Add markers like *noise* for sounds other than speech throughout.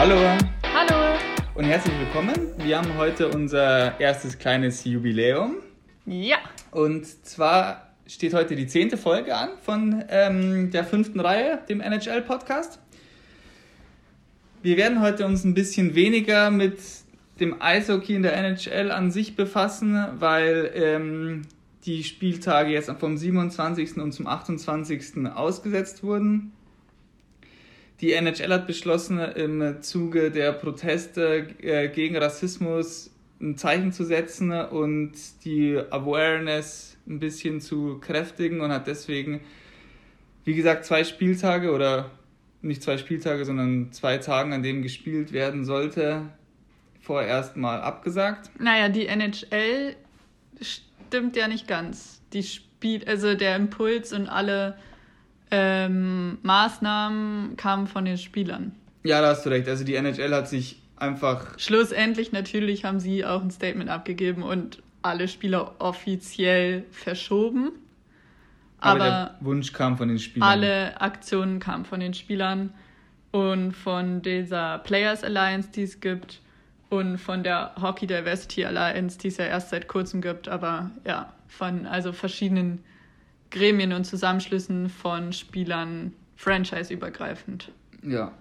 Hallo Hallo. und herzlich willkommen. Wir haben heute unser erstes kleines Jubiläum. Ja. Und zwar steht heute die zehnte Folge an von ähm, der fünften Reihe, dem NHL-Podcast. Wir werden heute uns ein bisschen weniger mit dem Eishockey in der NHL an sich befassen, weil ähm, die Spieltage jetzt vom 27. und zum 28. ausgesetzt wurden. Die NHL hat beschlossen, im Zuge der Proteste äh, gegen Rassismus ein Zeichen zu setzen und die Awareness ein bisschen zu kräftigen und hat deswegen, wie gesagt, zwei Spieltage oder nicht zwei Spieltage, sondern zwei Tagen, an denen gespielt werden sollte, vorerst mal abgesagt. Naja, die NHL stimmt ja nicht ganz. Die spielt, also der Impuls und alle ähm, Maßnahmen kamen von den Spielern. Ja, da hast du recht. Also die NHL hat sich einfach. Schlussendlich natürlich haben sie auch ein Statement abgegeben und alle Spieler offiziell verschoben. Aber, aber der Wunsch kam von den Spielern. Alle Aktionen kamen von den Spielern und von dieser Players Alliance, die es gibt und von der Hockey Diversity Alliance, die es ja erst seit kurzem gibt, aber ja, von also verschiedenen Gremien und Zusammenschlüssen von Spielern franchise-übergreifend. Ja.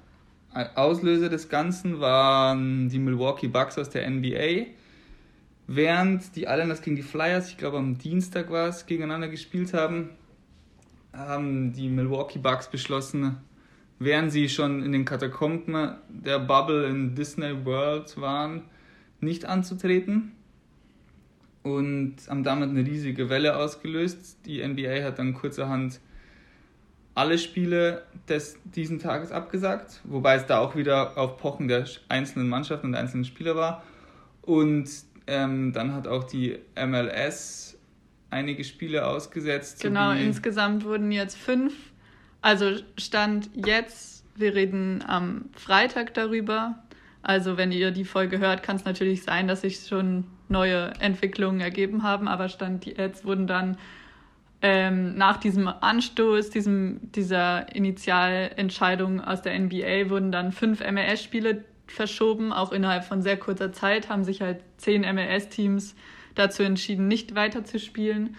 Auslöser des Ganzen waren die Milwaukee Bucks aus der NBA. Während die Islanders gegen die Flyers, ich glaube am Dienstag war es, gegeneinander gespielt haben, haben die Milwaukee Bucks beschlossen, während sie schon in den Katakomben der Bubble in Disney World waren, nicht anzutreten und haben damit eine riesige Welle ausgelöst. Die NBA hat dann kurzerhand alle Spiele des, diesen Tages abgesagt, wobei es da auch wieder auf Pochen der einzelnen Mannschaften und einzelnen Spieler war. Und ähm, dann hat auch die MLS einige Spiele ausgesetzt. Genau, insgesamt wurden jetzt fünf also Stand jetzt, wir reden am Freitag darüber. Also wenn ihr die Folge hört, kann es natürlich sein, dass sich schon neue Entwicklungen ergeben haben. Aber Stand jetzt wurden dann ähm, nach diesem Anstoß, diesem, dieser Initialentscheidung aus der NBA, wurden dann fünf MLS-Spiele verschoben. Auch innerhalb von sehr kurzer Zeit haben sich halt zehn MLS-Teams dazu entschieden, nicht weiterzuspielen.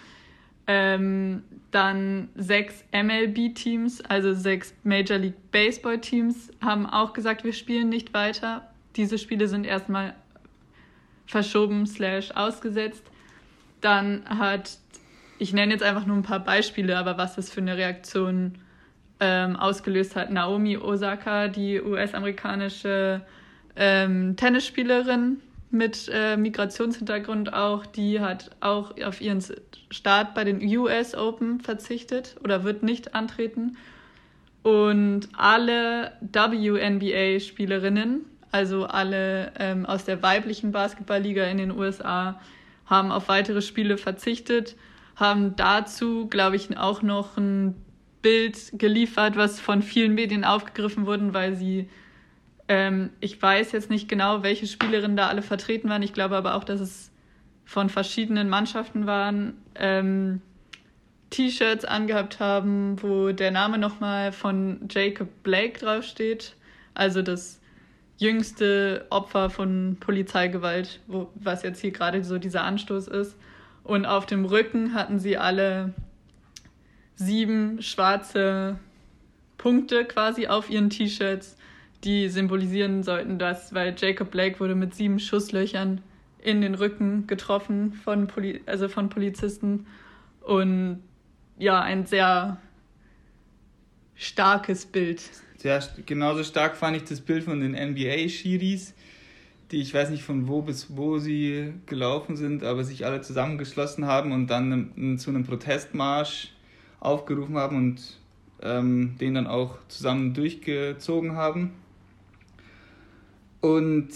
Ähm, dann sechs MLB-Teams, also sechs Major League Baseball-Teams, haben auch gesagt, wir spielen nicht weiter. Diese Spiele sind erstmal verschoben slash ausgesetzt. Dann hat, ich nenne jetzt einfach nur ein paar Beispiele, aber was das für eine Reaktion ähm, ausgelöst hat. Naomi Osaka, die US-amerikanische ähm, Tennisspielerin, mit äh, Migrationshintergrund auch, die hat auch auf ihren Start bei den US Open verzichtet oder wird nicht antreten. Und alle WNBA-Spielerinnen, also alle ähm, aus der weiblichen Basketballliga in den USA, haben auf weitere Spiele verzichtet, haben dazu, glaube ich, auch noch ein Bild geliefert, was von vielen Medien aufgegriffen wurde, weil sie ähm, ich weiß jetzt nicht genau, welche Spielerinnen da alle vertreten waren. Ich glaube aber auch, dass es von verschiedenen Mannschaften waren. Ähm, T-Shirts angehabt haben, wo der Name nochmal von Jacob Blake draufsteht. Also das jüngste Opfer von Polizeigewalt, wo, was jetzt hier gerade so dieser Anstoß ist. Und auf dem Rücken hatten sie alle sieben schwarze Punkte quasi auf ihren T-Shirts die symbolisieren sollten das, weil Jacob Blake wurde mit sieben Schusslöchern in den Rücken getroffen von, Poli also von Polizisten. Und ja, ein sehr starkes Bild. Sehr, genauso stark fand ich das Bild von den NBA-Schiris, die ich weiß nicht von wo bis wo sie gelaufen sind, aber sich alle zusammengeschlossen haben und dann zu einem Protestmarsch aufgerufen haben und ähm, den dann auch zusammen durchgezogen haben. Und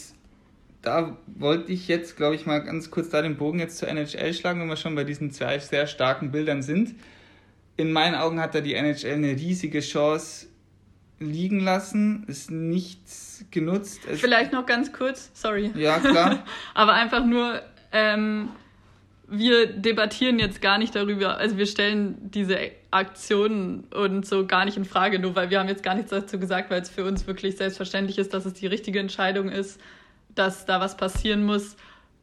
da wollte ich jetzt, glaube ich, mal ganz kurz da den Bogen jetzt zur NHL schlagen, wenn wir schon bei diesen zwei sehr starken Bildern sind. In meinen Augen hat da die NHL eine riesige Chance liegen lassen, ist nichts genutzt. Es Vielleicht noch ganz kurz, sorry. Ja, klar. *laughs* Aber einfach nur, ähm, wir debattieren jetzt gar nicht darüber, also wir stellen diese Aktionen und so gar nicht in Frage, nur weil wir haben jetzt gar nichts dazu gesagt, weil es für uns wirklich selbstverständlich ist, dass es die richtige Entscheidung ist, dass da was passieren muss.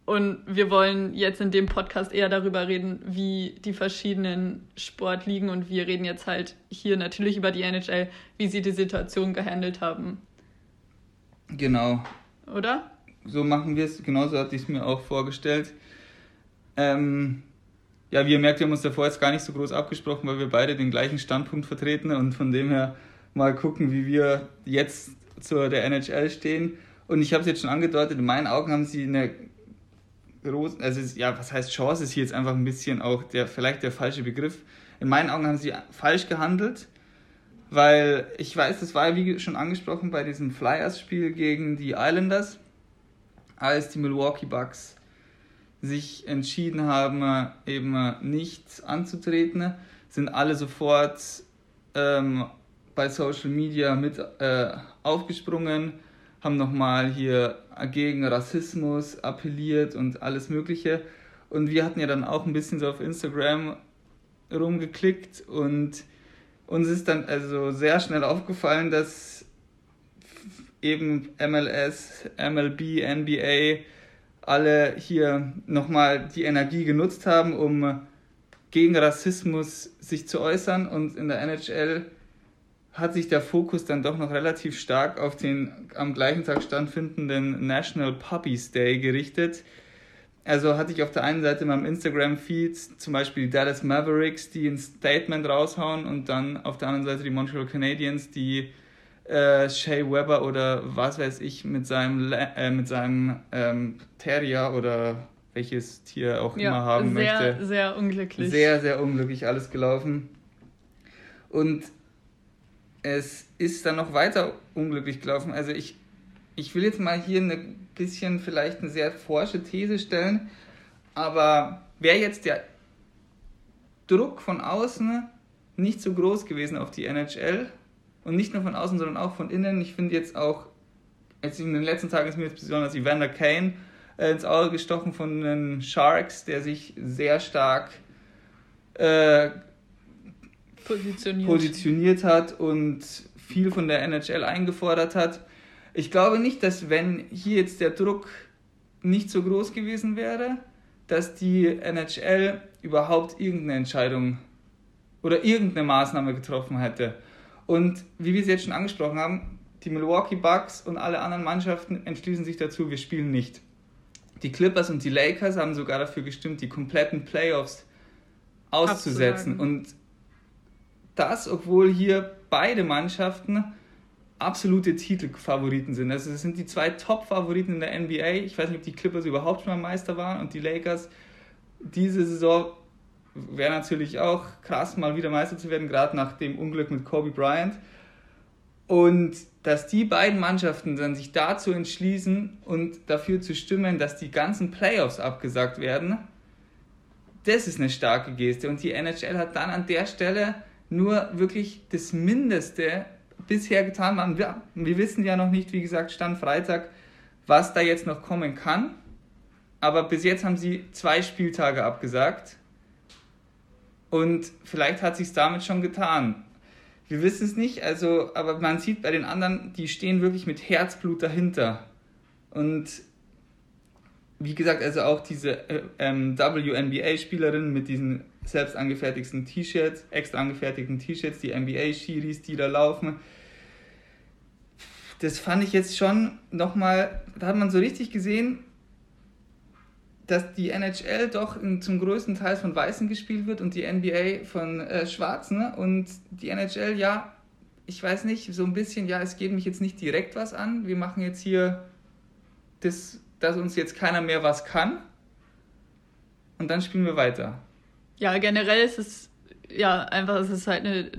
Und wir wollen jetzt in dem Podcast eher darüber reden, wie die verschiedenen Sportligen und wir reden jetzt halt hier natürlich über die NHL, wie sie die Situation gehandelt haben. Genau. Oder? So machen wir es, genauso hatte ich es mir auch vorgestellt. Ähm, ja, wie ihr merkt, wir haben uns davor jetzt gar nicht so groß abgesprochen, weil wir beide den gleichen Standpunkt vertreten und von dem her mal gucken, wie wir jetzt zur der NHL stehen. Und ich habe es jetzt schon angedeutet, in meinen Augen haben sie eine große, also ja, was heißt Chance, ist hier jetzt einfach ein bisschen auch der, vielleicht der falsche Begriff. In meinen Augen haben sie falsch gehandelt, weil ich weiß, das war ja wie schon angesprochen bei diesem Flyers-Spiel gegen die Islanders, als die Milwaukee Bucks sich entschieden haben, eben nicht anzutreten, sind alle sofort ähm, bei Social Media mit äh, aufgesprungen, haben nochmal hier gegen Rassismus appelliert und alles Mögliche. Und wir hatten ja dann auch ein bisschen so auf Instagram rumgeklickt und uns ist dann also sehr schnell aufgefallen, dass eben MLS, MLB, NBA alle hier nochmal die Energie genutzt haben, um gegen Rassismus sich zu äußern und in der NHL hat sich der Fokus dann doch noch relativ stark auf den am gleichen Tag stattfindenden National Puppies Day gerichtet. Also hatte ich auf der einen Seite in meinem Instagram-Feed zum Beispiel die Dallas Mavericks, die ein Statement raushauen und dann auf der anderen Seite die Montreal Canadiens, die äh, Shea Weber oder was weiß ich mit seinem, äh, mit seinem ähm, Terrier oder welches Tier auch ja, immer haben sehr, möchte. Sehr, sehr unglücklich. Sehr, sehr unglücklich alles gelaufen. Und es ist dann noch weiter unglücklich gelaufen. Also ich, ich will jetzt mal hier ein bisschen vielleicht eine sehr forsche These stellen, aber wäre jetzt der Druck von außen nicht so groß gewesen auf die NHL und nicht nur von außen, sondern auch von innen. Ich finde jetzt auch, jetzt in den letzten Tagen ist mir jetzt besonders Evander Kane äh, ins Auge gestochen von den Sharks, der sich sehr stark äh, positioniert. positioniert hat und viel von der NHL eingefordert hat. Ich glaube nicht, dass wenn hier jetzt der Druck nicht so groß gewesen wäre, dass die NHL überhaupt irgendeine Entscheidung oder irgendeine Maßnahme getroffen hätte. Und wie wir es jetzt schon angesprochen haben, die Milwaukee Bucks und alle anderen Mannschaften entschließen sich dazu, wir spielen nicht. Die Clippers und die Lakers haben sogar dafür gestimmt, die kompletten Playoffs auszusetzen. Abzusagen. Und das, obwohl hier beide Mannschaften absolute Titelfavoriten sind. Also es sind die zwei Top-Favoriten in der NBA. Ich weiß nicht, ob die Clippers überhaupt schon mal Meister waren und die Lakers diese Saison wäre natürlich auch krass, mal wieder Meister zu werden, gerade nach dem Unglück mit Kobe Bryant. Und dass die beiden Mannschaften dann sich dazu entschließen und dafür zu stimmen, dass die ganzen Playoffs abgesagt werden, das ist eine starke Geste. Und die NHL hat dann an der Stelle nur wirklich das Mindeste bisher getan. Man, wir, wir wissen ja noch nicht, wie gesagt, Stand Freitag, was da jetzt noch kommen kann. Aber bis jetzt haben sie zwei Spieltage abgesagt. Und vielleicht hat sich damit schon getan. Wir wissen es nicht, also, aber man sieht bei den anderen, die stehen wirklich mit Herzblut dahinter. Und wie gesagt, also auch diese äh, ähm, WNBA-Spielerin mit diesen selbst angefertigten T-Shirts, extra angefertigten T-Shirts, die NBA-Schiris, die da laufen. Das fand ich jetzt schon nochmal, da hat man so richtig gesehen, dass die NHL doch zum größten Teil von Weißen gespielt wird und die NBA von äh, Schwarzen. Und die NHL, ja, ich weiß nicht, so ein bisschen, ja, es geht mich jetzt nicht direkt was an. Wir machen jetzt hier das, dass uns jetzt keiner mehr was kann. Und dann spielen wir weiter. Ja, generell ist es ja einfach, es ist halt eine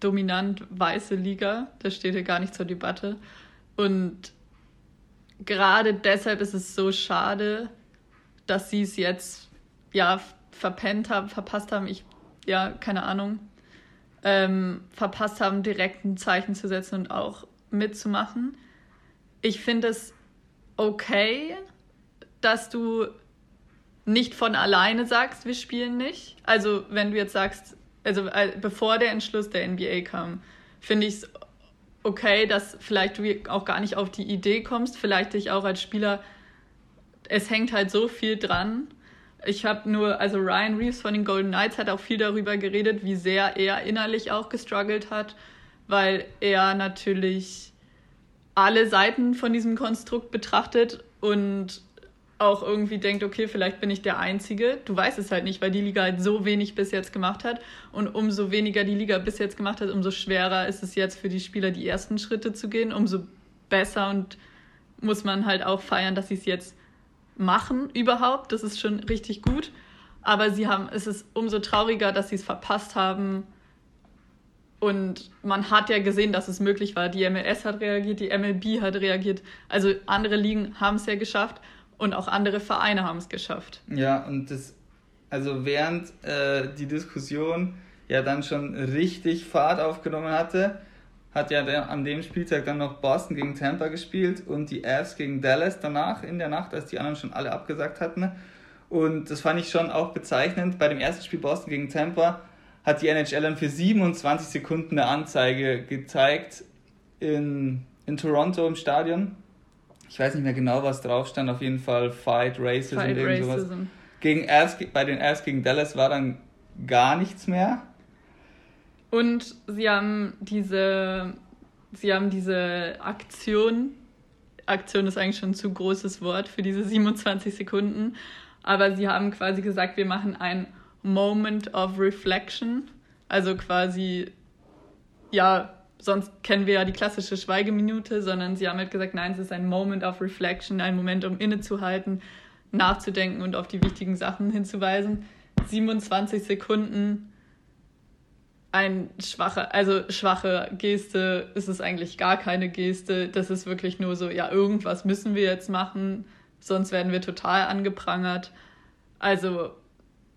dominant weiße Liga. Das steht hier gar nicht zur Debatte. Und gerade deshalb ist es so schade, dass sie es jetzt ja verpennt haben, verpasst haben. Ich, ja, keine Ahnung. Ähm, verpasst haben, direkt ein Zeichen zu setzen und auch mitzumachen. Ich finde es okay, dass du nicht von alleine sagst, wir spielen nicht. Also wenn du jetzt sagst, also äh, bevor der Entschluss der NBA kam, finde ich es okay, dass vielleicht du auch gar nicht auf die Idee kommst, vielleicht dich auch als Spieler, es hängt halt so viel dran. Ich habe nur, also Ryan Reeves von den Golden Knights hat auch viel darüber geredet, wie sehr er innerlich auch gestruggelt hat, weil er natürlich alle Seiten von diesem Konstrukt betrachtet und auch irgendwie denkt, okay, vielleicht bin ich der Einzige. Du weißt es halt nicht, weil die Liga halt so wenig bis jetzt gemacht hat. Und umso weniger die Liga bis jetzt gemacht hat, umso schwerer ist es jetzt für die Spieler, die ersten Schritte zu gehen. Umso besser und muss man halt auch feiern, dass sie es jetzt machen überhaupt. Das ist schon richtig gut. Aber sie haben, es ist umso trauriger, dass sie es verpasst haben. Und man hat ja gesehen, dass es möglich war. Die MLS hat reagiert, die MLB hat reagiert. Also andere Ligen haben es ja geschafft. Und auch andere Vereine haben es geschafft. Ja, und das, also während äh, die Diskussion ja dann schon richtig Fahrt aufgenommen hatte, hat ja der, an dem Spieltag dann noch Boston gegen Tampa gespielt und die Avs gegen Dallas danach in der Nacht, als die anderen schon alle abgesagt hatten. Und das fand ich schon auch bezeichnend. Bei dem ersten Spiel Boston gegen Tampa hat die NHL dann für 27 Sekunden eine Anzeige gezeigt in, in Toronto im Stadion ich weiß nicht mehr genau, was drauf stand, auf jeden Fall Fight Racism, Fight irgend sowas. Racism. Gegen Avs, bei den Avs gegen Dallas war dann gar nichts mehr. Und sie haben diese, sie haben diese Aktion, Aktion ist eigentlich schon ein zu großes Wort für diese 27 Sekunden, aber sie haben quasi gesagt, wir machen ein Moment of Reflection, also quasi, ja, sonst kennen wir ja die klassische Schweigeminute, sondern sie haben halt gesagt, nein, es ist ein Moment of Reflection, ein Moment, um innezuhalten, nachzudenken und auf die wichtigen Sachen hinzuweisen. 27 Sekunden, ein schwache, also schwache Geste, ist es eigentlich gar keine Geste. Das ist wirklich nur so, ja, irgendwas müssen wir jetzt machen, sonst werden wir total angeprangert. Also,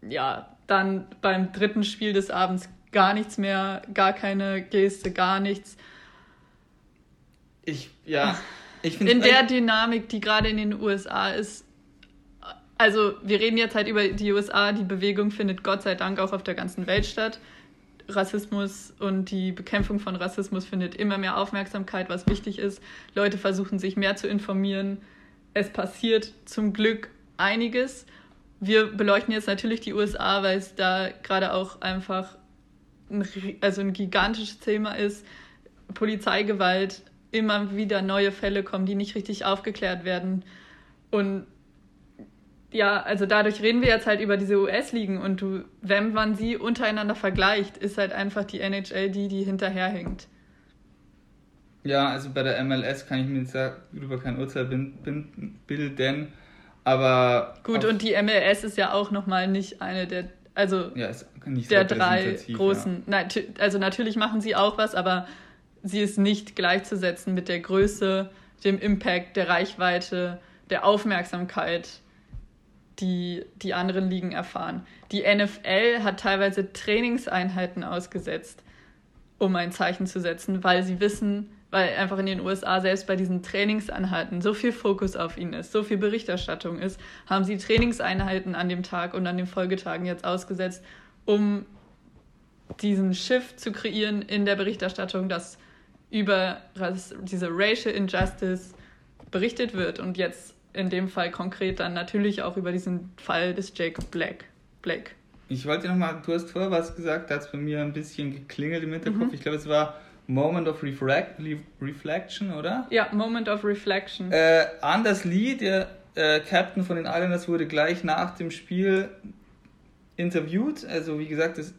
ja, dann beim dritten Spiel des Abends gar nichts mehr, gar keine Geste, gar nichts. Ich, ja. Ich in der Dynamik, die gerade in den USA ist, also wir reden jetzt halt über die USA, die Bewegung findet Gott sei Dank auch auf der ganzen Welt statt. Rassismus und die Bekämpfung von Rassismus findet immer mehr Aufmerksamkeit, was wichtig ist. Leute versuchen sich mehr zu informieren. Es passiert zum Glück einiges. Wir beleuchten jetzt natürlich die USA, weil es da gerade auch einfach ein, also ein gigantisches Thema ist. Polizeigewalt, immer wieder neue Fälle kommen, die nicht richtig aufgeklärt werden. Und ja, also dadurch reden wir jetzt halt über diese US-Ligen und du, wenn man sie untereinander vergleicht, ist halt einfach die NHL die, die hinterherhängt. Ja, also bei der MLS kann ich mir jetzt darüber kein Urteil bilden, aber. Gut, und die MLS ist ja auch nochmal nicht eine der also ja, der drei großen. Ja. also natürlich machen sie auch was, aber sie ist nicht gleichzusetzen mit der Größe, dem Impact, der Reichweite, der Aufmerksamkeit, die die anderen Ligen erfahren. Die NFL hat teilweise Trainingseinheiten ausgesetzt, um ein Zeichen zu setzen, weil sie wissen, weil einfach in den USA selbst bei diesen Trainingseinheiten so viel Fokus auf ihn ist, so viel Berichterstattung ist, haben sie Trainingseinheiten an dem Tag und an den Folgetagen jetzt ausgesetzt, um diesen Shift zu kreieren in der Berichterstattung, dass über diese Racial Injustice berichtet wird und jetzt in dem Fall konkret dann natürlich auch über diesen Fall des Jacob Black. Blake. Ich wollte nochmal, du hast vorher was gesagt, da hat es bei mir ein bisschen geklingelt im Hinterkopf. Mhm. Ich glaube, es war Moment of Reflect, Reflection, oder? Ja, Moment of Reflection. Äh, Anders Lee, der äh, Captain von den Islanders, wurde gleich nach dem Spiel interviewt. Also wie gesagt, das,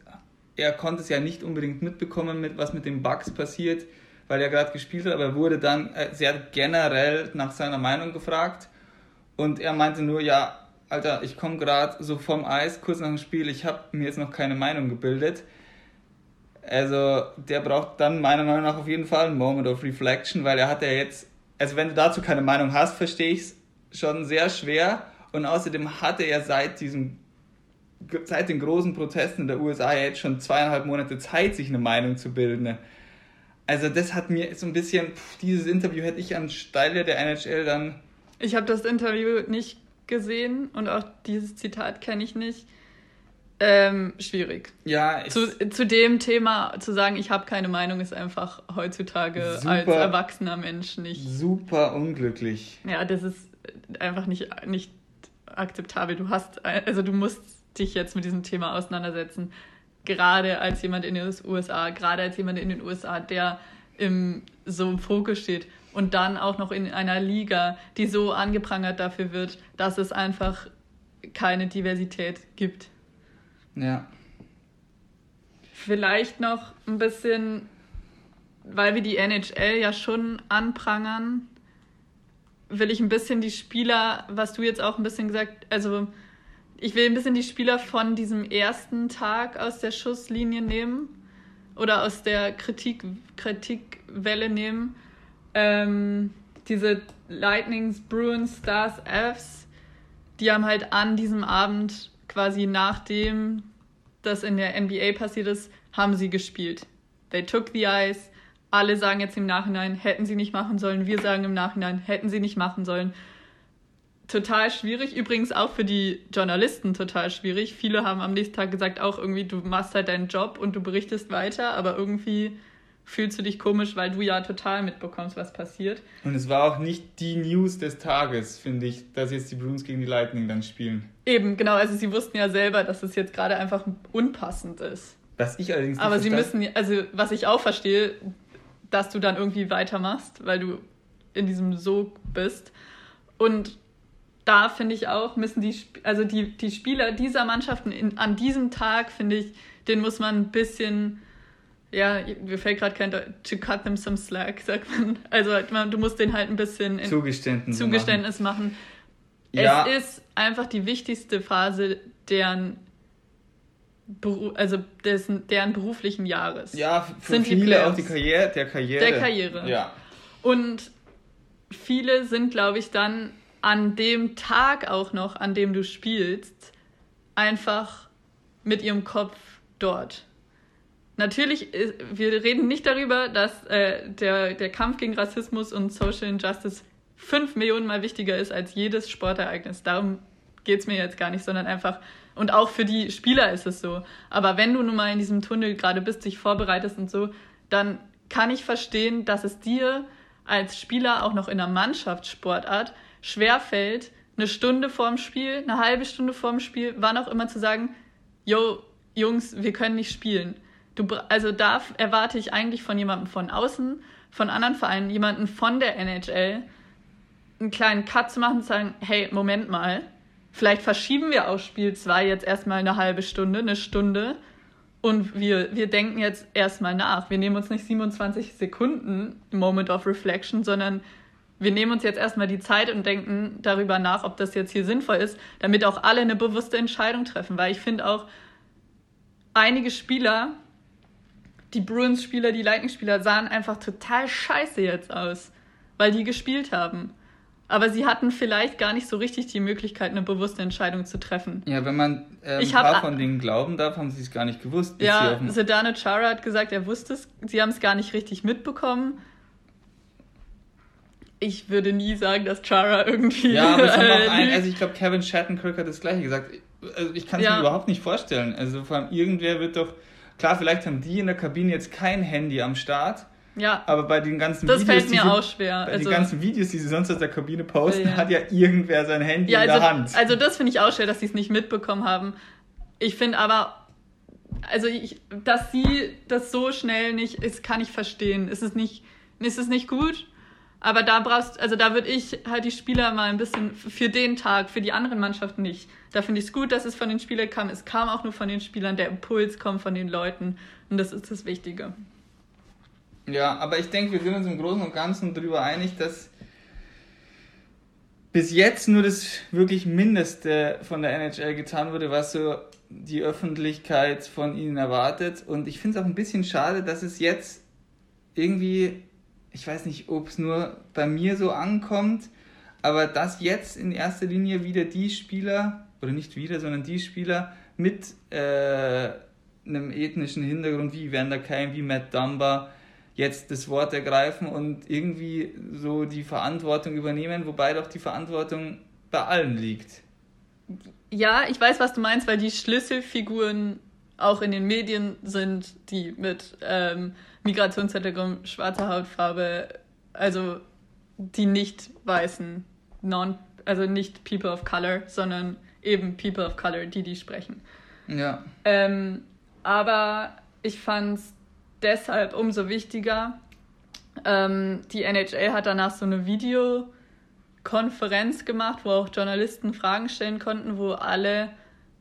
er konnte es ja nicht unbedingt mitbekommen, mit, was mit den Bugs passiert, weil er gerade gespielt hat, aber er wurde dann äh, sehr generell nach seiner Meinung gefragt. Und er meinte nur, ja, Alter, ich komme gerade so vom Eis, kurz nach dem Spiel, ich habe mir jetzt noch keine Meinung gebildet. Also der braucht dann meiner Meinung nach auf jeden Fall einen Moment of Reflection, weil er hat ja jetzt, also wenn du dazu keine Meinung hast, verstehe ich es schon sehr schwer. Und außerdem hat er seit diesem, seit den großen Protesten in der USA jetzt schon zweieinhalb Monate Zeit, sich eine Meinung zu bilden. Also das hat mir so ein bisschen, pff, dieses Interview hätte ich an Steile der NHL dann. Ich habe das Interview nicht gesehen und auch dieses Zitat kenne ich nicht. Ähm, schwierig. Ja, zu, zu dem Thema zu sagen, ich habe keine Meinung, ist einfach heutzutage super, als erwachsener Mensch nicht. Super unglücklich. Ja, das ist einfach nicht, nicht akzeptabel. Du hast, also du musst dich jetzt mit diesem Thema auseinandersetzen. Gerade als jemand in den USA, gerade als jemand in den USA, der im, so im Fokus steht und dann auch noch in einer Liga, die so angeprangert dafür wird, dass es einfach keine Diversität gibt. Ja. Vielleicht noch ein bisschen, weil wir die NHL ja schon anprangern, will ich ein bisschen die Spieler, was du jetzt auch ein bisschen gesagt, also ich will ein bisschen die Spieler von diesem ersten Tag aus der Schusslinie nehmen oder aus der Kritik, Kritikwelle nehmen. Ähm, diese Lightnings, Bruins, Stars, Fs, die haben halt an diesem Abend quasi nachdem das in der NBA passiert ist, haben sie gespielt. They took the ice. Alle sagen jetzt im Nachhinein, hätten sie nicht machen sollen. Wir sagen im Nachhinein, hätten sie nicht machen sollen. Total schwierig. Übrigens auch für die Journalisten total schwierig. Viele haben am nächsten Tag gesagt, auch irgendwie, du machst halt deinen Job und du berichtest weiter, aber irgendwie fühlst du dich komisch, weil du ja total mitbekommst, was passiert. Und es war auch nicht die News des Tages, finde ich, dass jetzt die Bruins gegen die Lightning dann spielen. Eben, genau. Also sie wussten ja selber, dass es jetzt gerade einfach unpassend ist. Was ich allerdings nicht Aber sie müssen, also was ich auch verstehe, dass du dann irgendwie weitermachst, weil du in diesem Sog bist. Und da finde ich auch, müssen die, also die, die Spieler dieser Mannschaften in, an diesem Tag, finde ich, den muss man ein bisschen ja, mir fällt gerade kein Deutsch, to cut them some slack, sagt man. Also du musst den halt ein bisschen Zugeständnis, Zugeständnis machen. machen. Ja. Es ist einfach die wichtigste Phase deren also dessen, deren beruflichen Jahres. Ja, für sind viele die auch die Karriere, der Karriere. Der Karriere. Ja. Und viele sind, glaube ich, dann an dem Tag auch noch, an dem du spielst, einfach mit ihrem Kopf dort natürlich, wir reden nicht darüber, dass äh, der, der Kampf gegen Rassismus und Social Injustice fünf Millionen Mal wichtiger ist als jedes Sportereignis. Darum geht es mir jetzt gar nicht, sondern einfach, und auch für die Spieler ist es so. Aber wenn du nun mal in diesem Tunnel gerade bist, dich vorbereitest und so, dann kann ich verstehen, dass es dir als Spieler auch noch in einer Mannschaftssportart schwerfällt, eine Stunde vorm Spiel, eine halbe Stunde vorm Spiel, wann auch immer zu sagen, yo, Jungs, wir können nicht spielen. Du, also da erwarte ich eigentlich von jemandem von außen, von anderen Vereinen, jemanden von der NHL, einen kleinen Cut zu machen zu sagen, hey, Moment mal, vielleicht verschieben wir auch Spiel 2 jetzt erstmal eine halbe Stunde, eine Stunde und wir, wir denken jetzt erstmal nach. Wir nehmen uns nicht 27 Sekunden Moment of Reflection, sondern wir nehmen uns jetzt erstmal die Zeit und denken darüber nach, ob das jetzt hier sinnvoll ist, damit auch alle eine bewusste Entscheidung treffen. Weil ich finde auch, einige Spieler die Bruins-Spieler, die Lightning-Spieler sahen einfach total scheiße jetzt aus, weil die gespielt haben. Aber sie hatten vielleicht gar nicht so richtig die Möglichkeit, eine bewusste Entscheidung zu treffen. Ja, wenn man äh, ein paar von denen glauben darf, haben sie es gar nicht gewusst. Ja, Sedane Chara hat gesagt, er wusste es, sie haben es gar nicht richtig mitbekommen. Ich würde nie sagen, dass Chara irgendwie. Ja, aber es *laughs* haben auch ein, also ich glaube, Kevin Shattenkirk hat das gleiche gesagt. Also ich kann es ja. mir überhaupt nicht vorstellen. Also vor allem irgendwer wird doch Klar, vielleicht haben die in der Kabine jetzt kein Handy am Start. Ja. Aber bei den ganzen das Videos. Das fällt mir auch schwer. Bei also, den ganzen Videos, die sie sonst aus der Kabine posten, ja. hat ja irgendwer sein Handy ja, also, in der Hand. Also, das finde ich auch schwer, dass sie es nicht mitbekommen haben. Ich finde aber, also, ich, dass sie das so schnell nicht ist, kann ich verstehen. Ist es nicht, ist es nicht gut? Aber da brauchst, also da würde ich halt die Spieler mal ein bisschen für den Tag, für die anderen Mannschaften nicht. Da finde ich es gut, dass es von den Spielern kam. Es kam auch nur von den Spielern, der Impuls kommt von den Leuten. Und das ist das Wichtige. Ja, aber ich denke, wir sind uns im Großen und Ganzen darüber einig, dass bis jetzt nur das wirklich Mindeste von der NHL getan wurde, was so die Öffentlichkeit von ihnen erwartet. Und ich finde es auch ein bisschen schade, dass es jetzt irgendwie ich weiß nicht, ob es nur bei mir so ankommt, aber dass jetzt in erster Linie wieder die Spieler, oder nicht wieder, sondern die Spieler mit äh, einem ethnischen Hintergrund wie Vander Keim, wie Matt Dumba, jetzt das Wort ergreifen und irgendwie so die Verantwortung übernehmen, wobei doch die Verantwortung bei allen liegt. Ja, ich weiß, was du meinst, weil die Schlüsselfiguren auch in den Medien sind, die mit ähm, Migrationshintergrund, schwarzer Hautfarbe, also die nicht weißen, non, also nicht People of Color, sondern eben People of Color, die die sprechen. Ja. Ähm, aber ich fand es deshalb umso wichtiger. Ähm, die NHL hat danach so eine Videokonferenz gemacht, wo auch Journalisten Fragen stellen konnten, wo alle,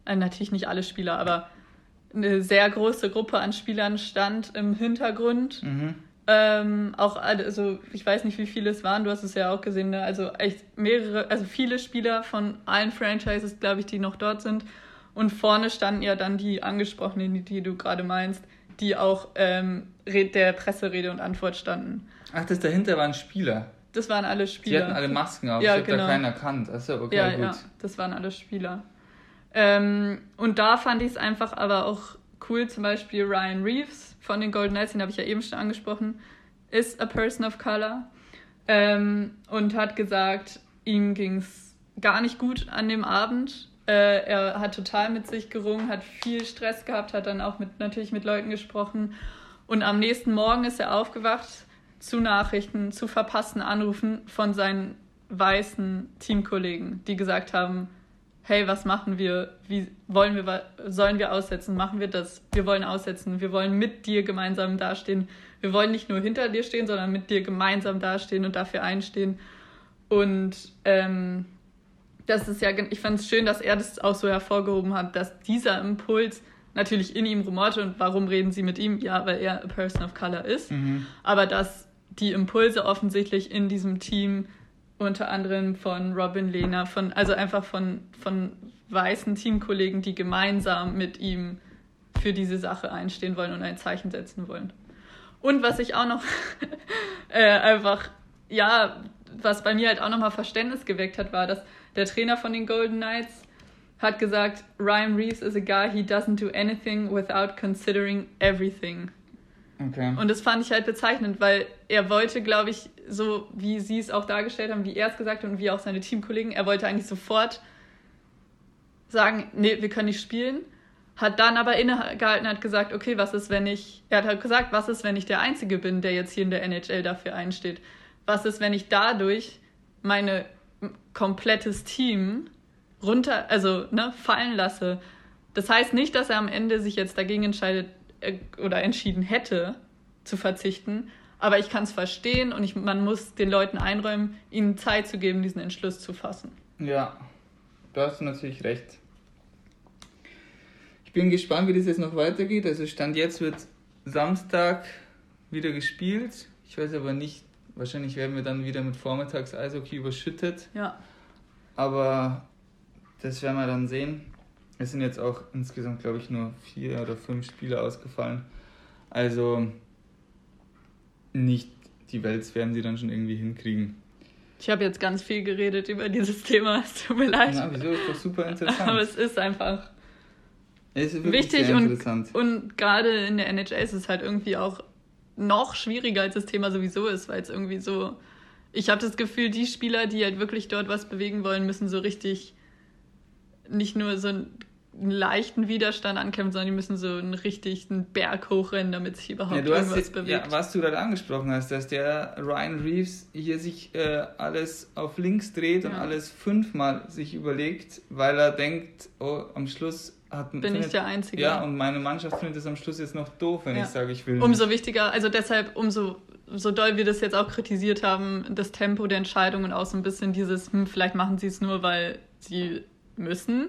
äh, natürlich nicht alle Spieler, aber eine sehr große Gruppe an Spielern stand im Hintergrund. Mhm. Ähm, auch, also ich weiß nicht, wie viele es waren, du hast es ja auch gesehen, ne? also echt mehrere, also viele Spieler von allen Franchises, glaube ich, die noch dort sind. Und vorne standen ja dann die angesprochenen, die, die du gerade meinst, die auch ähm, der Presserede und Antwort standen. Ach, das dahinter waren Spieler. Das waren alle Spieler. Die hatten alle Masken auf, ja, ich genau. da keinen erkannt. Achso, okay, ja, gut. Ja, das waren alle Spieler. Ähm, und da fand ich es einfach aber auch cool, zum Beispiel Ryan Reeves von den Golden Knights, den habe ich ja eben schon angesprochen, ist a person of color ähm, und hat gesagt, ihm ging es gar nicht gut an dem Abend. Äh, er hat total mit sich gerungen, hat viel Stress gehabt, hat dann auch mit, natürlich mit Leuten gesprochen. Und am nächsten Morgen ist er aufgewacht zu Nachrichten, zu verpassten Anrufen von seinen weißen Teamkollegen, die gesagt haben, hey, was machen wir? Wie wollen wir, sollen wir aussetzen? Machen wir das? Wir wollen aussetzen. Wir wollen mit dir gemeinsam dastehen. Wir wollen nicht nur hinter dir stehen, sondern mit dir gemeinsam dastehen und dafür einstehen. Und ähm, das ist ja, ich fand es schön, dass er das auch so hervorgehoben hat, dass dieser Impuls natürlich in ihm rumorte und warum reden sie mit ihm? Ja, weil er a person of color ist. Mhm. Aber dass die Impulse offensichtlich in diesem Team unter anderem von Robin Lehner, von, also einfach von, von weißen Teamkollegen, die gemeinsam mit ihm für diese Sache einstehen wollen und ein Zeichen setzen wollen. Und was ich auch noch *laughs* äh, einfach, ja, was bei mir halt auch nochmal Verständnis geweckt hat, war, dass der Trainer von den Golden Knights hat gesagt, Ryan Reeves is a guy, he doesn't do anything without considering everything. Okay. Und das fand ich halt bezeichnend, weil er wollte, glaube ich, so wie sie es auch dargestellt haben, wie er es gesagt hat und wie auch seine Teamkollegen, er wollte eigentlich sofort sagen, nee, wir können nicht spielen. Hat dann aber innegehalten, hat gesagt, okay, was ist, wenn ich, er hat halt gesagt, was ist, wenn ich der Einzige bin, der jetzt hier in der NHL dafür einsteht? Was ist, wenn ich dadurch meine komplettes Team runter, also ne, fallen lasse? Das heißt nicht, dass er am Ende sich jetzt dagegen entscheidet äh, oder entschieden hätte zu verzichten, aber ich kann es verstehen und ich, man muss den Leuten einräumen, ihnen Zeit zu geben, diesen Entschluss zu fassen. Ja, da hast du natürlich recht. Ich bin gespannt, wie das jetzt noch weitergeht. Also Stand jetzt wird Samstag wieder gespielt. Ich weiß aber nicht, wahrscheinlich werden wir dann wieder mit Vormittags Eishockey überschüttet. Ja. Aber das werden wir dann sehen. Es sind jetzt auch insgesamt, glaube ich, nur vier oder fünf Spiele ausgefallen. Also nicht die Welt werden sie dann schon irgendwie hinkriegen. Ich habe jetzt ganz viel geredet über dieses Thema, es tut mir leid. Ja, wieso? Ist doch super interessant. Aber es ist einfach es ist wichtig und, interessant. und gerade in der NHL ist es halt irgendwie auch noch schwieriger, als das Thema sowieso ist, weil es irgendwie so. Ich habe das Gefühl, die Spieler, die halt wirklich dort was bewegen wollen, müssen so richtig nicht nur so einen leichten Widerstand ankämpfen, sondern die müssen so einen richtigen Berg hochrennen, damit sich überhaupt ja, irgendwas bewegt. Ja, was du gerade angesprochen hast, dass der Ryan Reeves hier sich äh, alles auf links dreht und Ja. alles fünfmal sich überlegt, weil er denkt, oh, am Schluss hat Bin findet, ich der Einzige. Ja, und meine Mannschaft findet es am Schluss jetzt noch doof, wenn Ja. ich sage, ich will. Umso wichtiger, also deshalb, umso so doll wir das jetzt auch kritisiert haben, das Tempo der Entscheidung und auch so ein bisschen dieses, hm, vielleicht machen sie es nur, weil sie müssen,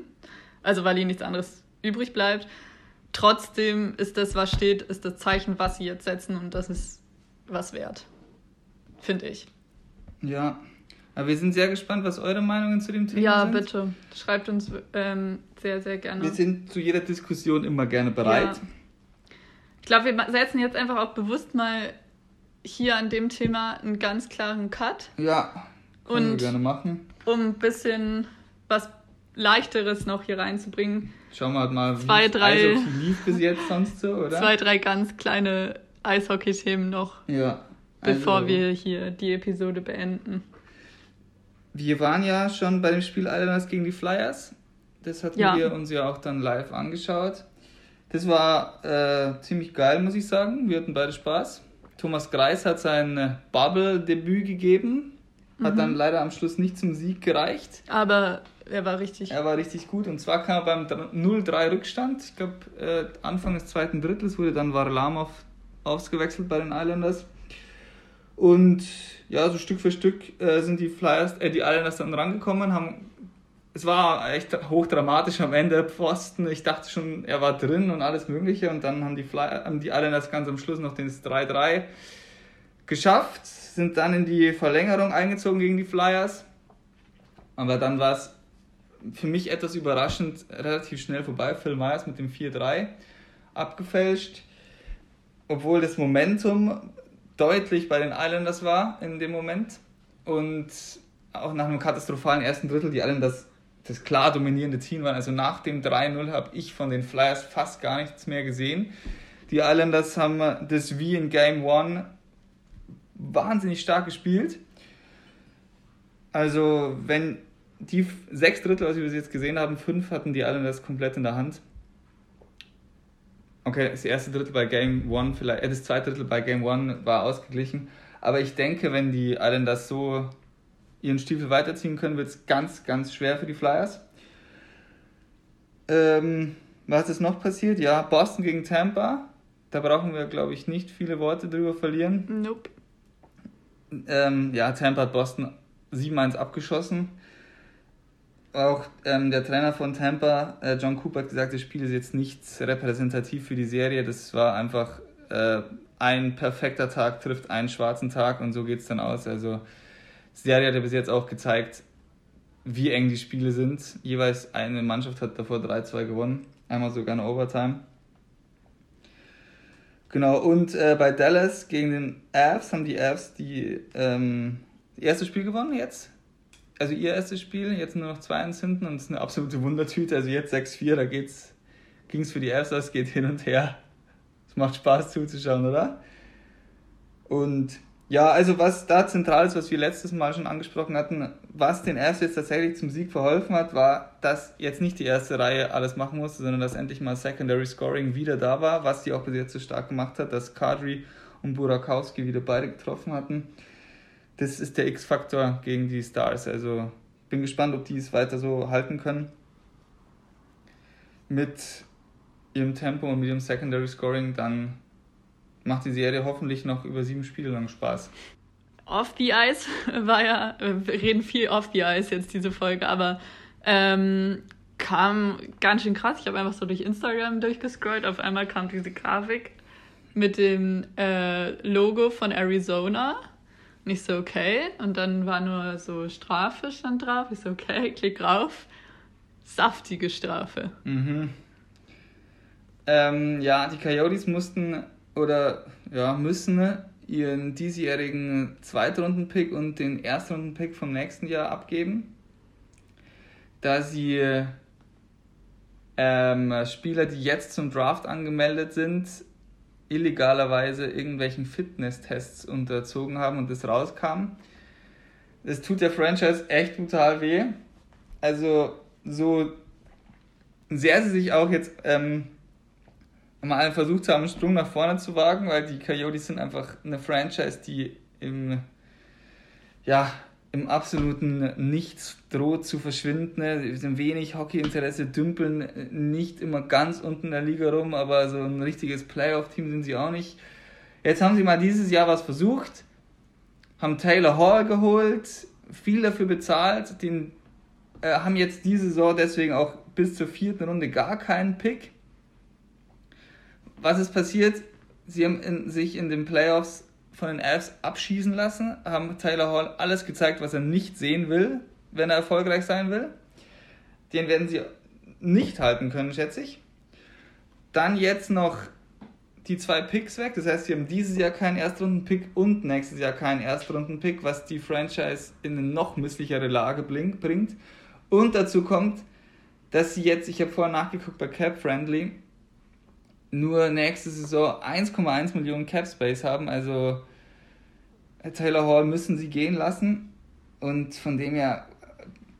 also weil ihnen nichts anderes übrig bleibt. Trotzdem ist das, was steht, ist das Zeichen, was sie jetzt setzen und das ist was wert. Finde ich. Ja, aber wir sind sehr gespannt, was eure Meinungen zu dem Thema Ja, sind. bitte. Schreibt uns ähm, sehr, sehr gerne. Wir sind zu jeder Diskussion immer gerne bereit. Ja. Ich glaube, wir setzen jetzt einfach auch bewusst mal hier an dem Thema einen ganz klaren Cut, Ja, können wir Und- gerne machen. um ein bisschen was Leichteres noch hier reinzubringen. Schauen wir halt mal, wie Zwei, es drei- Eishockey lief bis jetzt sonst so, oder? Zwei, drei ganz kleine Eishockey-Themen noch, Ja. bevor also- wir hier die Episode beenden. wir waren ja schon bei dem Spiel Islanders gegen die Flyers. Das hatten ja. wir uns ja auch dann live angeschaut. Das war äh, ziemlich geil, muss ich sagen. Wir hatten beide Spaß. Thomas Greis hat sein Bubble-Debüt gegeben. Hat mhm. dann leider am Schluss nicht zum Sieg gereicht. Aber er war richtig. Er war richtig gut. Und zwar kam er beim 0-3 Rückstand. Ich glaube, äh, Anfang des zweiten Drittels wurde dann Varlamov ausgewechselt bei den Islanders. Und ja, so Stück für Stück äh, sind die Flyers, äh, die Islanders dann rangekommen, haben es war echt hochdramatisch am Ende. Pfosten, ich dachte schon, er war drin und alles Mögliche. Und dann haben die, Fly, haben die Islanders ganz am Schluss noch den 3-3 geschafft, sind dann in die Verlängerung eingezogen gegen die Flyers. Aber dann war es für mich etwas überraschend relativ schnell vorbei. Phil Myers mit dem 4-3 abgefälscht. Obwohl das Momentum deutlich bei den Islanders war in dem Moment. Und auch nach einem katastrophalen ersten Drittel die Islanders das klar dominierende Team waren. Also nach dem 3-0 habe ich von den Flyers fast gar nichts mehr gesehen. Die Islanders haben das wie in Game 1 wahnsinnig stark gespielt. Also wenn die sechs Drittel, was wir jetzt gesehen haben, fünf hatten die Islanders komplett in der Hand. Okay, das erste Drittel bei Game 1 vielleicht, äh, das zweite Drittel bei Game 1 war ausgeglichen. Aber ich denke, wenn die Islanders so ihren Stiefel weiterziehen können, wird es ganz, ganz schwer für die Flyers. Ähm, was ist noch passiert? Ja, Boston gegen Tampa. Da brauchen wir, glaube ich, nicht viele Worte drüber verlieren. Nope. Ähm, ja, Tampa hat Boston 7-1 abgeschossen. Auch ähm, der Trainer von Tampa, äh, John Cooper, hat gesagt, das Spiel ist jetzt nicht repräsentativ für die Serie. Das war einfach äh, ein perfekter Tag, trifft einen schwarzen Tag und so geht es dann aus. Also Serie hat ja bis jetzt auch gezeigt, wie eng die Spiele sind. Jeweils eine Mannschaft hat davor 3-2 gewonnen, einmal sogar eine Overtime. Genau, und äh, bei Dallas gegen den Avs haben die Avs die, ähm, das erste Spiel gewonnen jetzt. Also ihr erstes Spiel, jetzt nur noch 2-1 hinten und es ist eine absolute Wundertüte. Also jetzt 6-4, da ging es für die Avs aus, geht hin und her. Es macht Spaß zuzuschauen, oder? Und ja, also was da zentral ist, was wir letztes Mal schon angesprochen hatten, was den Avs jetzt tatsächlich zum Sieg verholfen hat, war, dass jetzt nicht die erste Reihe alles machen musste, sondern dass endlich mal Secondary Scoring wieder da war, was die auch bis jetzt so stark gemacht hat, dass Kadri und Burakowski wieder beide getroffen hatten. Das ist der X-Faktor gegen die Stars. Also bin gespannt, ob die es weiter so halten können. Mit ihrem Tempo und mit ihrem Secondary Scoring, dann macht die Serie hoffentlich noch über sieben Spiele lang Spaß. Off the Ice *laughs* war ja, wir reden viel off the Ice jetzt diese Folge, aber ähm, kam ganz schön krass. Ich habe einfach so durch Instagram durchgescrollt. Auf einmal kam diese Grafik mit dem äh, Logo von Arizona. Nicht so, okay. Und dann war nur so Strafe stand drauf. Ich so, okay, *laughs* klick drauf. Saftige Strafe. Mhm. Ähm, ja, die Coyotes mussten oder ja, müssen ihren diesjährigen Zweitrunden-Pick und den Erstrunden-Pick vom nächsten Jahr abgeben, da sie ähm, Spieler, die jetzt zum Draft angemeldet sind, illegalerweise irgendwelchen Fitness-Tests unterzogen haben und das rauskam. Das tut der Franchise echt brutal weh. Also so sehr sie sich auch jetzt ähm, mal versucht haben, einen Sprung nach vorne zu wagen, weil die Coyotes sind einfach eine Franchise, die im, ja, im absoluten Nichts droht zu verschwinden. Ne? sind wenig Hockeyinteresse, dümpeln nicht immer ganz unten in der Liga rum, aber so ein richtiges Playoff-Team sind sie auch nicht. Jetzt haben sie mal dieses Jahr was versucht, haben Taylor Hall geholt, viel dafür bezahlt, den äh, haben jetzt diese Saison deswegen auch bis zur vierten Runde gar keinen Pick was ist passiert? Sie haben in, sich in den Playoffs von den Avs abschießen lassen, haben Tyler Hall alles gezeigt, was er nicht sehen will, wenn er erfolgreich sein will. Den werden sie nicht halten können, schätze ich. Dann jetzt noch die zwei Picks weg. Das heißt, sie haben dieses Jahr keinen Erstrunden-Pick und nächstes Jahr keinen Erstrunden-Pick, was die Franchise in eine noch misslichere Lage bringt. Und dazu kommt, dass sie jetzt, ich habe vorher nachgeguckt bei Cap Friendly, nur nächste Saison 1,1 Millionen Cap Space haben. Also Taylor Hall müssen sie gehen lassen. Und von dem her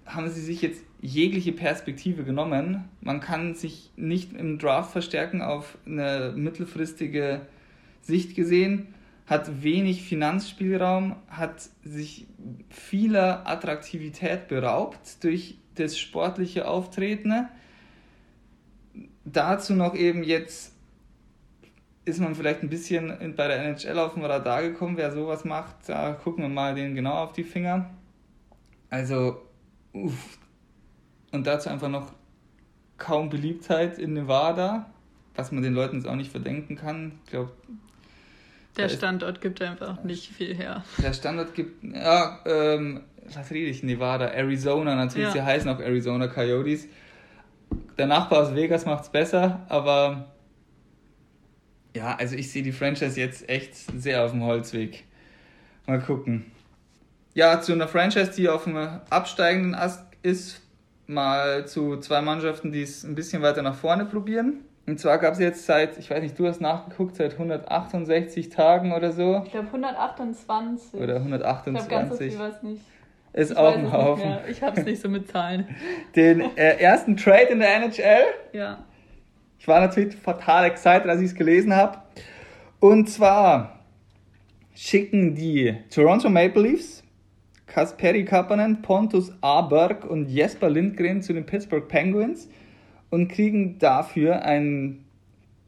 haben sie sich jetzt jegliche Perspektive genommen. Man kann sich nicht im Draft verstärken auf eine mittelfristige Sicht gesehen, hat wenig Finanzspielraum, hat sich vieler Attraktivität beraubt durch das sportliche Auftreten. Dazu noch eben jetzt ist man vielleicht ein bisschen bei der NHL auf dem Radar gekommen, wer sowas macht, da gucken wir mal den genau auf die Finger. Also, uff. Und dazu einfach noch kaum Beliebtheit in Nevada, was man den Leuten jetzt auch nicht verdenken kann. Ich glaube, der Standort gibt einfach nicht viel her. Der Standort gibt, ja, ähm, was rede ich, Nevada, Arizona, natürlich, ja. sie heißen auch Arizona Coyotes. Der Nachbar aus Vegas macht es besser, aber ja, also ich sehe die Franchise jetzt echt sehr auf dem Holzweg. Mal gucken. Ja, zu einer Franchise, die auf dem absteigenden Ast ist, mal zu zwei Mannschaften, die es ein bisschen weiter nach vorne probieren. Und zwar gab es jetzt seit, ich weiß nicht, du hast nachgeguckt, seit 168 Tagen oder so. Ich glaube 128. Oder 128. Ich glaube ganz so viel was nicht. Ist ich auch ein Haufen. Ich habe es nicht so mit Zahlen. Den äh, ersten Trade in der NHL. Ja. Ich war natürlich total excited, als ich es gelesen habe. Und zwar schicken die Toronto Maple Leafs Kasperi Kapanen, Pontus Aberg und Jesper Lindgren zu den Pittsburgh Penguins und kriegen dafür ein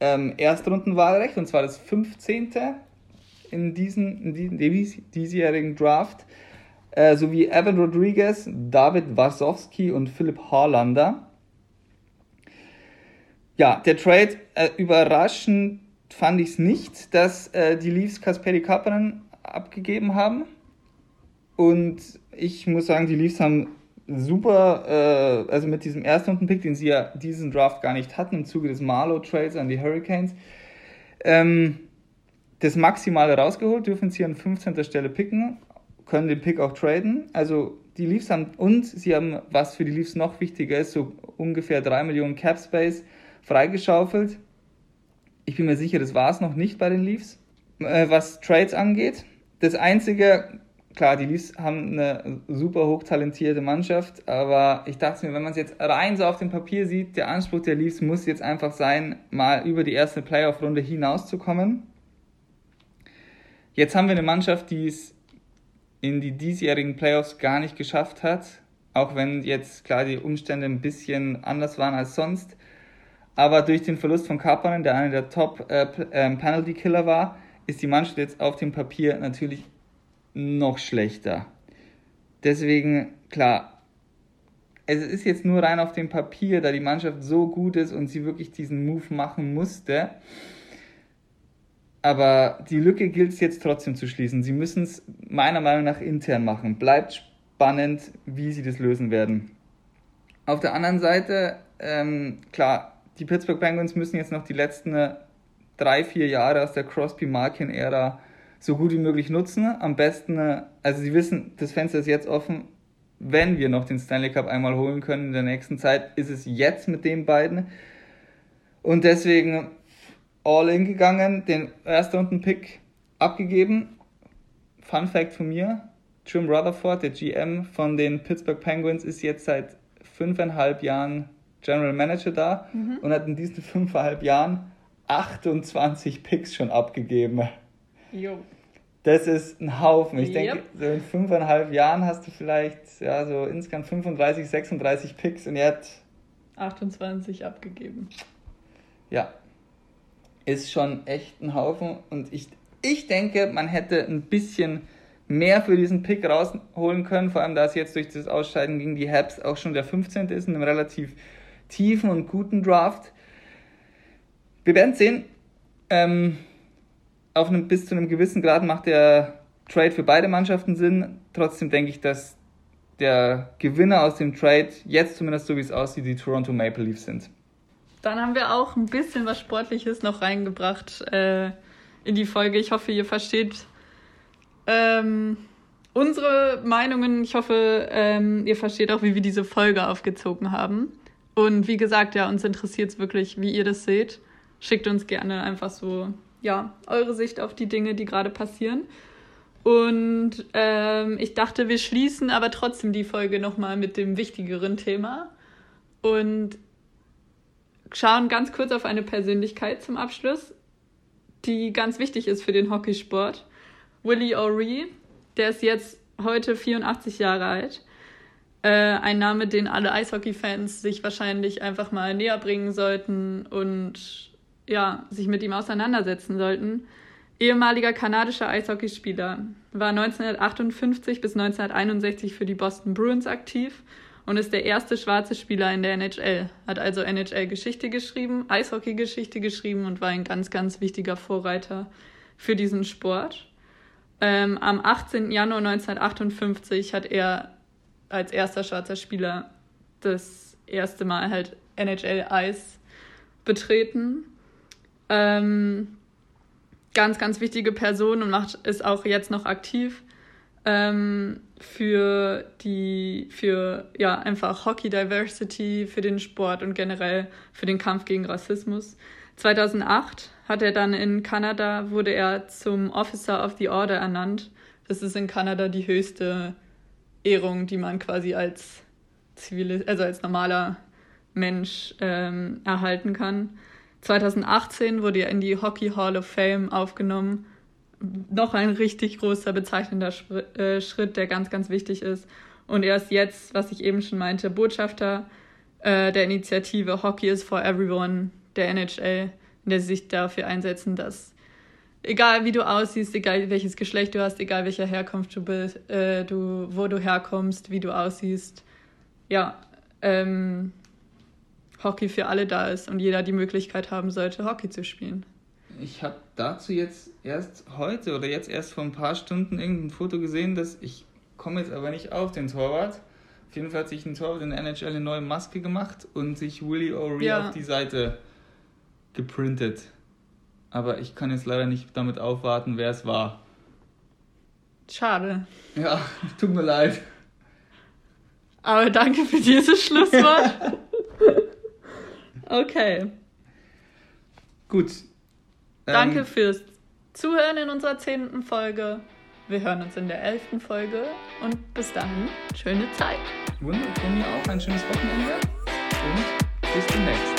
ähm, Erstrundenwahlrecht, und zwar das 15. in diesem, in diesjährigen Draft, äh, sowie Evan Rodriguez, David Warsowski und Philipp Harlander. Ja, der Trade, äh, überraschend fand ich es nicht, dass äh, die Leafs Kasperi Kapanen abgegeben haben. Und ich muss sagen, die Leafs haben super, äh, also mit diesem ersten Pick, den sie ja diesen Draft gar nicht hatten, im Zuge des Marlow-Trades an die Hurricanes, ähm, das Maximale rausgeholt, dürfen sie an 15. Stelle picken, können den Pick auch traden. Also die Leafs haben, und sie haben, was für die Leafs noch wichtiger ist, so ungefähr 3 Millionen Cap Space freigeschaufelt. Ich bin mir sicher, das war es noch nicht bei den Leafs, äh, was Trades angeht. Das Einzige, klar, die Leafs haben eine super hochtalentierte Mannschaft, aber ich dachte mir, wenn man es jetzt rein so auf dem Papier sieht, der Anspruch der Leafs muss jetzt einfach sein, mal über die erste Playoff-Runde hinauszukommen. Jetzt haben wir eine Mannschaft, die es in die diesjährigen Playoffs gar nicht geschafft hat, auch wenn jetzt klar die Umstände ein bisschen anders waren als sonst. Aber durch den Verlust von Kapanen, der einer der Top-Penalty-Killer äh, äh, war, ist die Mannschaft jetzt auf dem Papier natürlich noch schlechter. Deswegen, klar, es ist jetzt nur rein auf dem Papier, da die Mannschaft so gut ist und sie wirklich diesen Move machen musste. Aber die Lücke gilt es jetzt trotzdem zu schließen. Sie müssen es meiner Meinung nach intern machen. Bleibt spannend, wie sie das lösen werden. Auf der anderen Seite, ähm, klar, die Pittsburgh Penguins müssen jetzt noch die letzten drei, vier Jahre aus der Crosby-Markin-Ära so gut wie möglich nutzen. Am besten, äh, also sie wissen, das Fenster ist jetzt offen. Wenn wir noch den Stanley Cup einmal holen können in der nächsten Zeit, ist es jetzt mit den beiden. Und deswegen all in gegangen, den ersten Runden Pick abgegeben. Fun Fact von mir: Jim Rutherford, der GM von den Pittsburgh Penguins, ist jetzt seit fünfeinhalb Jahren General Manager da mhm. und hat in diesen fünfeinhalb Jahren 28 Picks schon abgegeben. Jo. Das ist ein Haufen. Ich yep. denke, so in fünfeinhalb Jahren hast du vielleicht ja, so insgesamt 35, 36 Picks und er hat 28 abgegeben. Ja. Ist schon echt ein Haufen. Und ich, ich denke, man hätte ein bisschen mehr für diesen Pick rausholen können, vor allem da es jetzt durch das Ausscheiden gegen die Habs auch schon der 15. ist, in einem relativ tiefen und guten Draft. Wir werden sehen. Ähm, auf einem, bis zu einem gewissen Grad macht der Trade für beide Mannschaften Sinn. Trotzdem denke ich, dass der Gewinner aus dem Trade jetzt zumindest so wie es aussieht, die Toronto Maple Leafs sind. Dann haben wir auch ein bisschen was Sportliches noch reingebracht äh, in die Folge. Ich hoffe, ihr versteht ähm, unsere Meinungen. Ich hoffe, ähm, ihr versteht auch, wie wir diese Folge aufgezogen haben. Und wie gesagt, ja, uns interessiert es wirklich, wie ihr das seht. Schickt uns gerne einfach so ja, eure Sicht auf die Dinge, die gerade passieren. Und ähm, ich dachte, wir schließen aber trotzdem die Folge nochmal mit dem wichtigeren Thema und schauen ganz kurz auf eine Persönlichkeit zum Abschluss, die ganz wichtig ist für den Hockeysport. Willie O'Ree, der ist jetzt heute 84 Jahre alt. Äh, ein Name, den alle Eishockey-Fans sich wahrscheinlich einfach mal näher bringen sollten und ja, sich mit ihm auseinandersetzen sollten. Ehemaliger kanadischer Eishockeyspieler, war 1958 bis 1961 für die Boston Bruins aktiv und ist der erste schwarze Spieler in der NHL. Hat also NHL-Geschichte geschrieben, Eishockey-Geschichte geschrieben und war ein ganz, ganz wichtiger Vorreiter für diesen Sport. Ähm, am 18. Januar 1958 hat er als erster schwarzer Spieler das erste Mal halt NHL-Eis betreten. Ähm, ganz, ganz wichtige Person und macht ist auch jetzt noch aktiv ähm, für die, für ja, einfach Hockey Diversity, für den Sport und generell für den Kampf gegen Rassismus. 2008 hat er dann in Kanada, wurde er zum Officer of the Order ernannt. Das ist in Kanada die höchste Ehrung, die man quasi als Zivilist, also als normaler Mensch ähm, erhalten kann. 2018 wurde er in die Hockey Hall of Fame aufgenommen. Noch ein richtig großer, bezeichnender äh, Schritt, der ganz, ganz wichtig ist. Und er ist jetzt, was ich eben schon meinte, Botschafter äh, der Initiative Hockey is for Everyone der NHL, in der sie sich dafür einsetzen, dass egal wie du aussiehst, egal welches Geschlecht du hast, egal welcher Herkunft du bist, äh, du, wo du herkommst, wie du aussiehst, ja, ähm, Hockey für alle da ist und jeder die Möglichkeit haben sollte, Hockey zu spielen. Ich habe dazu jetzt erst heute oder jetzt erst vor ein paar Stunden irgendein Foto gesehen, dass ich komme jetzt aber nicht auf den Torwart. Auf jeden Fall hat sich ein Torwart in der NHL eine neue Maske gemacht und sich Willie O'Ree ja. auf die Seite geprintet. Aber ich kann jetzt leider nicht damit aufwarten, wer es war. Schade. Ja, tut mir leid. Aber danke für dieses Schlusswort. *laughs* Okay. Gut. Danke ähm, fürs Zuhören in unserer zehnten Folge. Wir hören uns in der elften Folge und bis dahin schöne Zeit. Wunderbar, auch ein schönes Wochenende und bis demnächst.